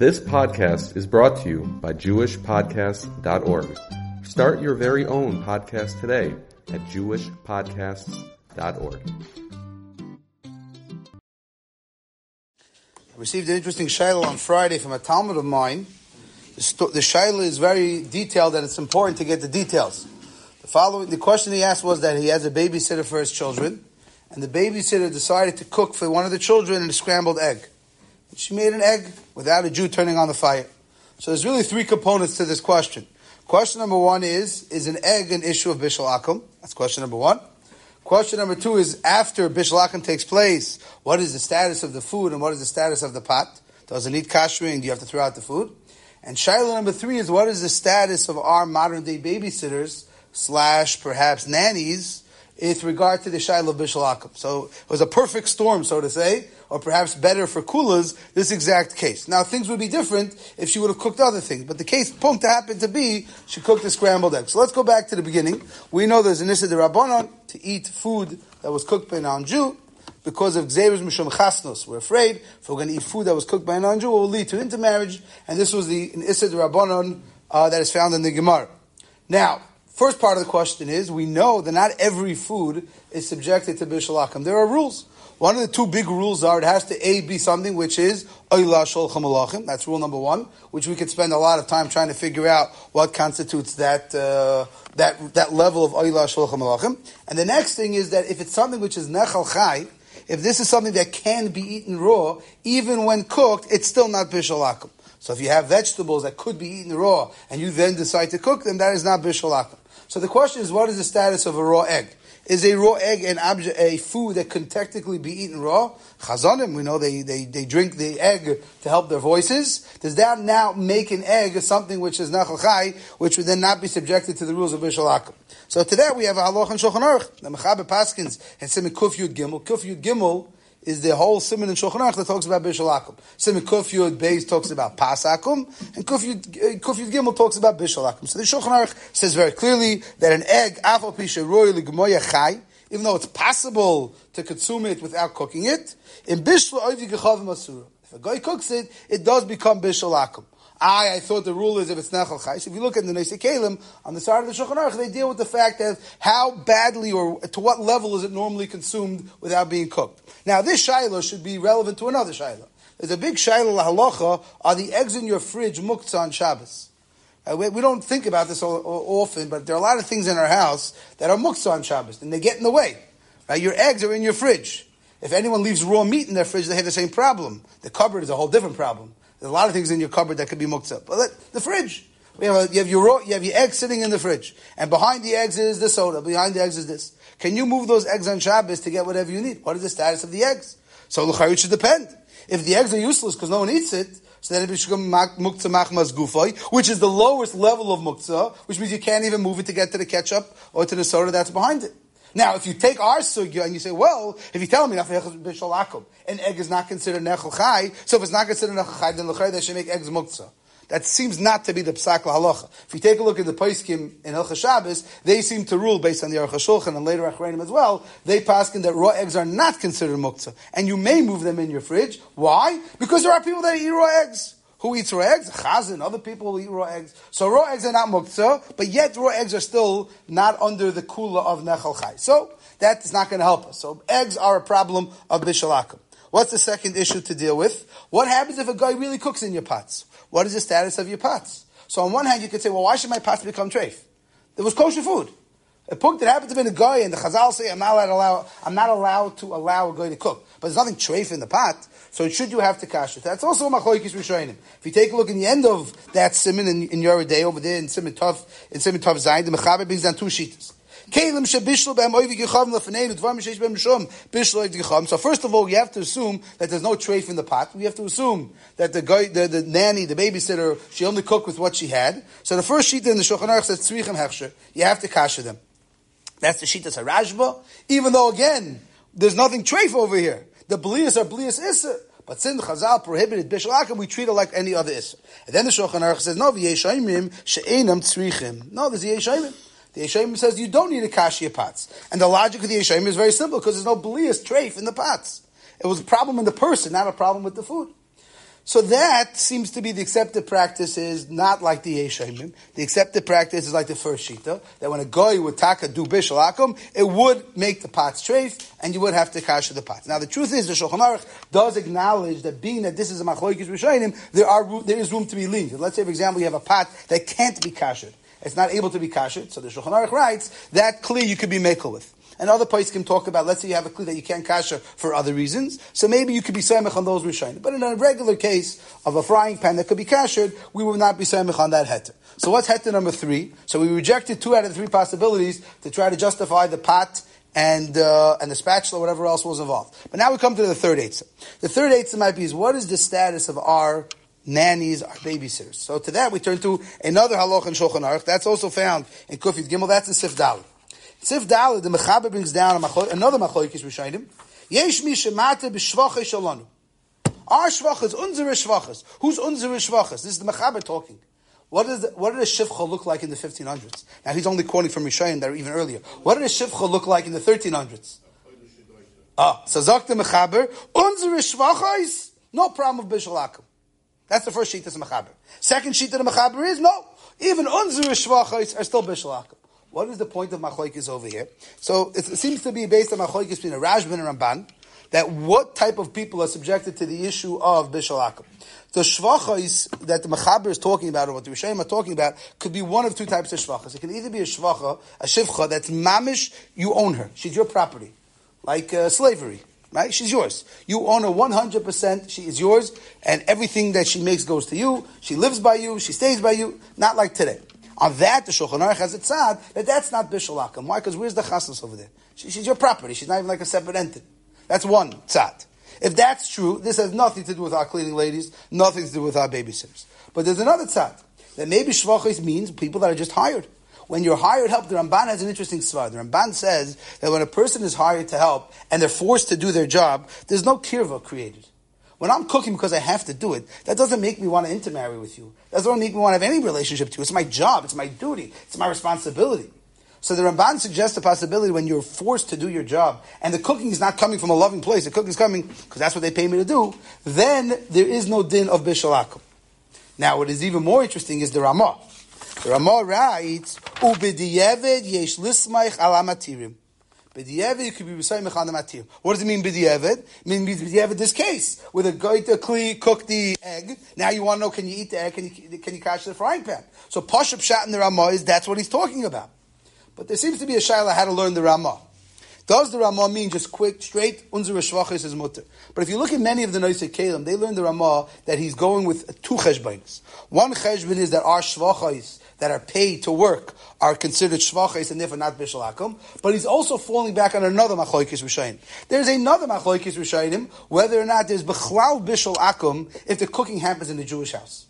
This podcast is brought to you by JewishPodcasts.org. Start your very own podcast today at JewishPodcasts.org. I received an interesting shayla on Friday from a Talmud of mine. The, sto- the shayla is very detailed and it's important to get the details. The following, the question he asked was that he has a babysitter for his children, and the babysitter decided to cook for one of the children a scrambled egg. She made an egg without a Jew turning on the fire. So there's really three components to this question. Question number one is, is an egg an issue of Bishul Akum? That's question number one. Question number two is, after Bishul Akum takes place, what is the status of the food and what is the status of the pot? Does it need kashering? Do you have to throw out the food? And Shiloh number three is, what is the status of our modern day babysitters slash perhaps nannies with regard to the Shiloh Bishul Akum? So it was a perfect storm, so to say, or perhaps better for Kulas, this exact case. Now, things would be different if she would have cooked other things, but the case point happened to be she cooked a scrambled egg. So let's go back to the beginning. We know there's an Issa Rabbanon to eat food that was cooked by a non-Jew because of Gzeirus Mishum Chasnos. We're afraid if we're going to eat food that was cooked by a non-Jew, it will lead to intermarriage, and this was the Issa de Rabbanon uh, that is found in the Gemara. Now, first part of the question is, we know that not every food is subjected to Bishul Akum. There are rules. One of the two big rules are it has to A, be something which is Oyla Alachim. That's rule number one, which we could spend a lot of time trying to figure out what constitutes that, uh, that, that level of Oyla Sholcham Alachim. And the next thing is that if it's something which is Nechal Chai, if this is something that can be eaten raw, even when cooked, it's still not Bishul Akum. So if you have vegetables that could be eaten raw, and you then decide to cook them, that is not Bishul Akum. So the question is, what is the status of a raw egg? Is a raw egg an object, a food that can technically be eaten raw? Chazanim, we know they, they, they drink the egg to help their voices. Does that now make an egg something which is nachal chai, which would then not be subjected to the rules of Bishul Akum? So to that we have a halach and shulchan aruch. The Mechaber Paskins and Simon Kuf Yud Gimel. Kuf Yud Gimel is the whole Simon in Shulchan Aruch that talks about Bishul Akum. Simon Kuf Beis talks about Pasakum, and Kuf Yud, uh, Gimel talks about Bishul Akum. So the Shulchan Aruch says very clearly that an egg, Afal Pisha Roy Chai, even though it's possible to consume it without cooking it, in Bishul Oivi Gechav Masura. If a guy cooks it, it does become Bishul Akum. I, I thought the rule is if it's Nechal Chais. If you look at the Nesei Kalim, on the side of the Shulchan Aruch, they deal with the fact of how badly or to what level is it normally consumed without being cooked. Now, this Shiloh should be relevant to another Shiloh. There's a big Shiloh halacha, are the eggs in your fridge muktzah on Shabbos? Uh, we, don't think about this often, but there are a lot of things in our house that are muktzah on Shabbos, and they get in the way. Right? Your eggs are in your fridge. If anyone leaves raw meat in their fridge, they have the same problem. The cupboard is a whole different problem. There's a lot of things in your cupboard that could be muktzah. But let, the fridge. We have a, you have your you have your eggs sitting in the fridge, and behind the eggs is the soda. Behind the eggs is this. Can you move those eggs on Shabbos to get whatever you need? What is the status of the eggs? So l'chayit should depend. If the eggs are useless because no one eats it, so then it becomes muktzah machmas gufay, which is the lowest level of muktzah, which means you can't even move it to get to the ketchup or to the soda that's behind it. Now, if you take our sugya and you say, well, if you tell me an egg is not considered nechel chai, so if it's not considered nechel chai, then l'chayit they should make eggs muktzah. That seems not to be the psak halacha. If you take a look at the Paiskim in Hilchah Shabbos, they seem to rule based on the Aruch HaShulchan and later Achreinim as well. They paskin that raw eggs are not considered muktzah, and you may move them in your fridge. Why? Because there are people that eat raw eggs. Who eats raw eggs? Chazan. Other people will eat raw eggs. So raw eggs are not muktzah, but yet raw eggs are still not under the kula of nechal chai. So that is not going to help us. So eggs are a problem of bishalakim. What's the second issue to deal with? What happens if a guy really cooks in your pots? What is the status of your pots? So on one hand, you could say, well, why should my pots become treif? There was kosher food. A punk that happened to be a guy, and the Chazal say, I'm not allowed to allow, I'm not allowed to allow a guy to cook. But there's nothing treif in the pot, so should you have to kash it? That's also machlokes rishonim. If you take a look in the end of that simon in, in your day over there in simon tov in simon tov zayin, the mechaber brings down two gecham. So first of all, you have to assume that there's no treif in the pot. We have to assume that the guy, the, the nanny, the babysitter, she only cooked with what she had. So the first sheet in the Shulchan Aruch says. You have to kasha them. That's the sheet that's a rajba. Even though again, there's nothing treif over here. The blias are blias issa. But since Chazal prohibited Bishal we treat it like any other issa. And then the Shulchan Aruch says, no, v'yeshaimim she'enam tzrichim. No, there's the yeshaimim. The Yeshayim says you don't need a kashia pots. And the logic of the Yeshayim is very simple because there's no blias treif in the pots. It was a problem in the person, not a problem with the food. So that seems to be the accepted practice is not like the Yeshayimim. The accepted practice is like the first Shita, that when a guy would taka do bishal akum, it would make the pots trafe, and you would have to kasha the pots. Now the truth is, the Shulchan Aruch does acknowledge that being that this is a machlokes Rishayim, there are there is room to be lenient. Let's say, for example, you have a pot that can't be kashed. It's not able to be kashed, so the Shulchan Aruch writes that clear you could be makel with. And other places can talk about, let's say you have a clue that you can't kasha for other reasons, so maybe you could be samech on those rishayim. But in a regular case of a frying pan that could be kashered, we will not be samech on that heter. So what's heter number three? So we rejected two out of three possibilities to try to justify the pot and uh, and the spatula, whatever else was involved. But now we come to the third eitzah. The third eitzah might be is what is the status of our nannies, our babysitters? So to that we turn to another halach in Shulchan Aruch. That's also found in Kufit Gimel. That's in Sif. Sif Dalid, the Mechaber brings down another Machoikis Rishayim. Yesh mi shemate b'shvache shalanu. Our shvachas, unsere shvachas. Who's unsere shvachas? This is the Mechaber talking. What, is the, what did a shivcha look like in the 1500s? Now he's only quoting from Rishayim that are even earlier. What did a shivcha look like in the 1300s? Ah, so Zok the Mechaber, unsere shvachas, no problem of Bishalakim. That's the first sheet of the Mechaber. Second sheet of the Mechaber is, no, even unsere shvachas are still Bishalakim. What is the point of machlokes over here? So it seems to be based on machlokes between a Rashban and Ramban that what type of people are subjected to the issue of bishalakim. The shvachas that the Mechaber is talking about, or what the Rishayim are talking about, could be one of two types of shvachas. It can either be a shvacha, a shivcha, that's mamish, you own her. She's your property. Like uh, slavery, right? She's yours. You own her 100%, she is yours, and everything that she makes goes to you. She lives by you, she stays by you, not like today. On that, the Shulchan Aruch has a tzad that that's not bishul akum. Why? Because where's the chasnas over there? She, she's your property. She's not even like a separate entity. That's one tzad. If that's true, this has nothing to do with our cleaning ladies, nothing to do with our babysitters. But there's another tzad that maybe shvachis means people that are just hired. When you're hired help, the Ramban has an interesting svar. The Ramban says that when a person is hired to help and they're forced to do their job, there's no kirva created. When I'm cooking because I have to do it, that doesn't make me want to intermarry with you. That doesn't make me want to have any relationship to you. It's my job. It's my duty. It's my responsibility. So the Ramban suggests a possibility when you're forced to do your job and the cooking is not coming from a loving place, the cooking is coming because that's what they pay me to do, then there is no din of bishalakum. Now, what is even more interesting is the Ramah. The Ramah writes, "Ubediyeved yesh lismaich alamatirim." B'di'evet, you could be B'sayimach on the matir. What does it mean b'di'evet? It means b'di'evet this case, where the guy to cook the egg. Now you want to know, can you eat the egg? Can you, can you catch the frying pan? So Pashup Shat in the Ramah is, that's what he's talking about. But there seems to be a shaila how to learn the Ramah. Does the Ramah mean just quick, straight, unzer is mutter? But if you look at many of the Noisei Kalim, they learn the Ramah that he's going with two cheshbons. One cheshbon is that our shvachis, that are paid to work are considered shvachis and therefore not bishal akum. But he's also falling back on another machlokes rishayim. There's another machlokes rishayim whether or not there's bechlal bishal akum if the cooking happens in the Jewish house.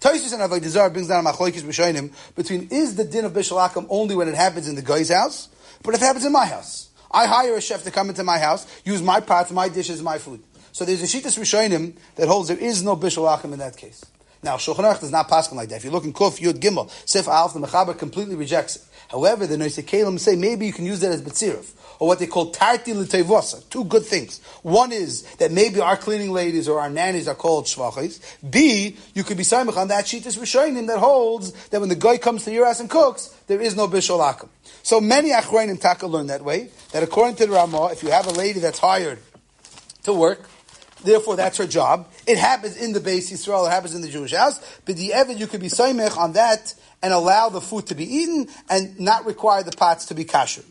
Taisus and Avodah brings down a machlokes rishayim between is the din of bishal akum only when it happens in the guy's house, but if it happens in my house. I hire a chef to come into my house, use my pots, my dishes, my food. So there's a Shitas Rishonim that holds there is no Bishul Achim in that case. Now, Shulchan Aruch does not pass like that. If you look in Kuf, Yud, Gimel, Sif, Alf, the Mechaber completely rejects it. However, the Noisei Kalim say maybe you can use that as Betzirif, or what they call Tarti L'Tevosa. Two good things. One is that maybe our cleaning ladies or our nannies are called Shvachis. B, you could be Simach on that sheet is Rishonim that holds that when the guy comes to your house and cooks, there is no Bishol Akum. So many Achroinim Taka learn that way, that according to the Ramah, if you have a lady that's hired to work, Therefore, that's her job. It happens in the base Yisrael. It happens in the Jewish house. But the Evid, you could be soymech on that and allow the food to be eaten and not require the pots to be kosher.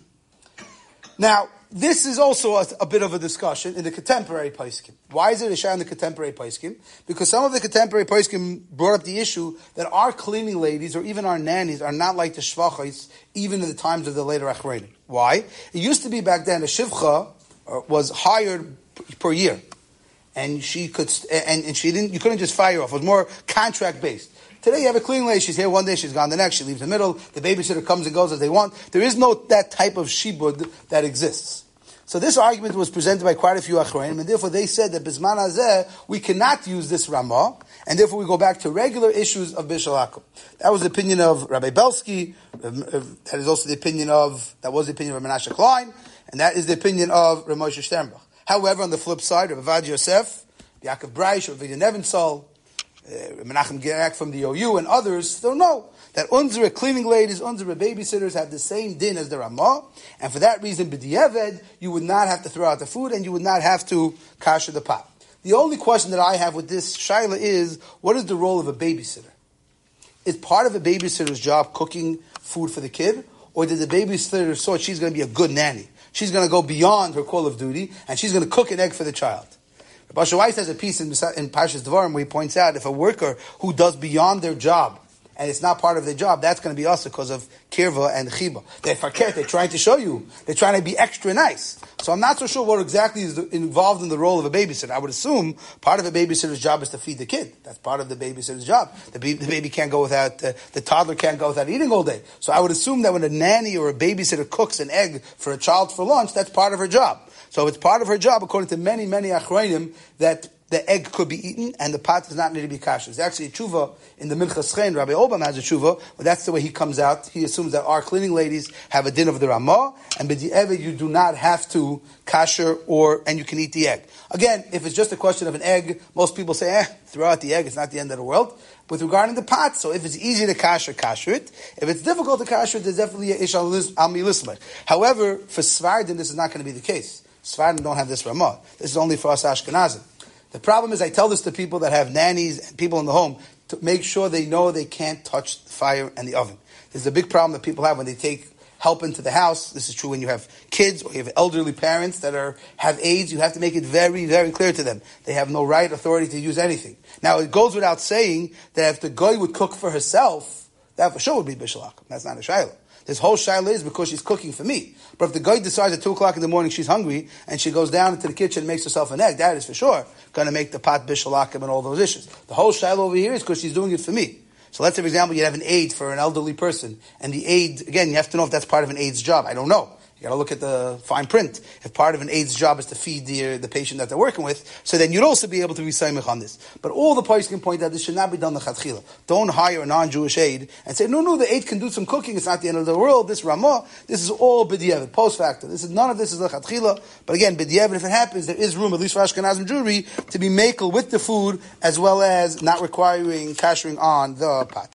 Now, this is also a, a, bit of a discussion in the contemporary Paiskim. Why is it a shah in the contemporary Paiskim? Because some of the contemporary Paiskim brought up the issue that our cleaning ladies or even our nannies are not like the shvachais even in the times of the later Achreinim. Why? It used to be back then a shivcha uh, was hired per year and she could, and, and she didn't, you couldn't just fire off. It was more contract based. Today you have a cleaning lady, she's here one day, she's gone the next, she leaves the middle, the babysitter comes and goes as they want. There is no that type of shibud that exists. So this argument was presented by quite a few achronim, and therefore they said that bisman we cannot use this ramah, and therefore we go back to regular issues of bishal That was the opinion of Rabbi Belsky, um, uh, that is also the opinion of, that was the opinion of Menashe Klein, and that is the opinion of Ramosha Sternbuch. However, on the flip side, Rabbi Vad Yosef, Yaakov or Vidya Nebenzahl, uh, Menachem Genack from the OU, and others don't know that unzera cleaning ladies, unzera babysitters have the same din as the Ramah, and for that reason, b'di'eved, you would not have to throw out the food, and you would not have to kasher the pot. The only question that I have with this shaila is, what is the role of a babysitter? Is part of a babysitter's job cooking food for the kid, or did the babysitter thought she's going to be a good nanny? She's going to go beyond her call of duty, and she's going to cook an egg for the child. Basha Weiss has a piece in, in Pashas Devarim where he points out if a worker who does beyond their job and it's not part of their job, that's going to be also because of kirva and chiba. They're fakir, they're trying to show you. They're trying to be extra nice. So I'm not so sure what exactly is involved in the role of a babysitter. I would assume part of a babysitter's job is to feed the kid. That's part of the babysitter's job. The, baby, the baby can't go without, uh, the toddler can't go without eating all day. So I would assume that when a nanny or a babysitter cooks an egg for a child for lunch, that's part of her job. So it's part of her job, according to many, many achrayim, that the egg could be eaten and the pot does not need to be kasher. There's actually a tshuva in the Minchas Chen. Rabbi Obam has a tshuva, but that's the way he comes out. He assumes that our cleaning ladies have a din of the Ramah, and b'di'evet you do not have to kasher or, and you can eat the egg. Again, if it's just a question of an egg, most people say, eh, throw out the egg, it's not the end of the world. With regarding the pot, so if it's easy to kasher, kasher it. If it's difficult to kasher it, there's definitely a ish al However, for Svardim, this is not going to be the case. Svardim don't have this Ramah. This is only for us Ashkenazim. The problem is, I tell this to people that have nannies and people in the home to make sure they know they can't touch the fire and the oven. There's a big problem that people have when they take help into the house. This is true when you have kids or you have elderly parents that are have aides. You have to make it very, very clear to them they have no right authority to use anything. Now it goes without saying that if the guy would cook for herself, that for sure would be bishalach. That's not a shiloh. This whole shaila is because she's cooking for me. But if the guy decides at two o'clock in the morning she's hungry and she goes down into the kitchen and makes herself an egg, that is for sure going to make the pot bishalakim and all those issues. The whole shaila over here is because she's doing it for me. So let's say, for example, you have an aide for an elderly person, and the aide, again, you have to know if that's part of an aide's job. I don't know. You got to look at the fine print. If part of an aide's job is to feed the, uh, the patient that they're working with, so then you'd also be able to be saimich on this. But all the parties can point out this should not be done the chatchila. Don't hire a non-Jewish aide and say, no, no, the aide can do some cooking. It's not the end of the world. This Ramah, this is all b'diavad, post facto. This is none of this is the chatchila. But again, b'diavad, if it happens, there is room, at least for Ashkenazim Jewry, to be makel with the food as well as not requiring kashering on the pot.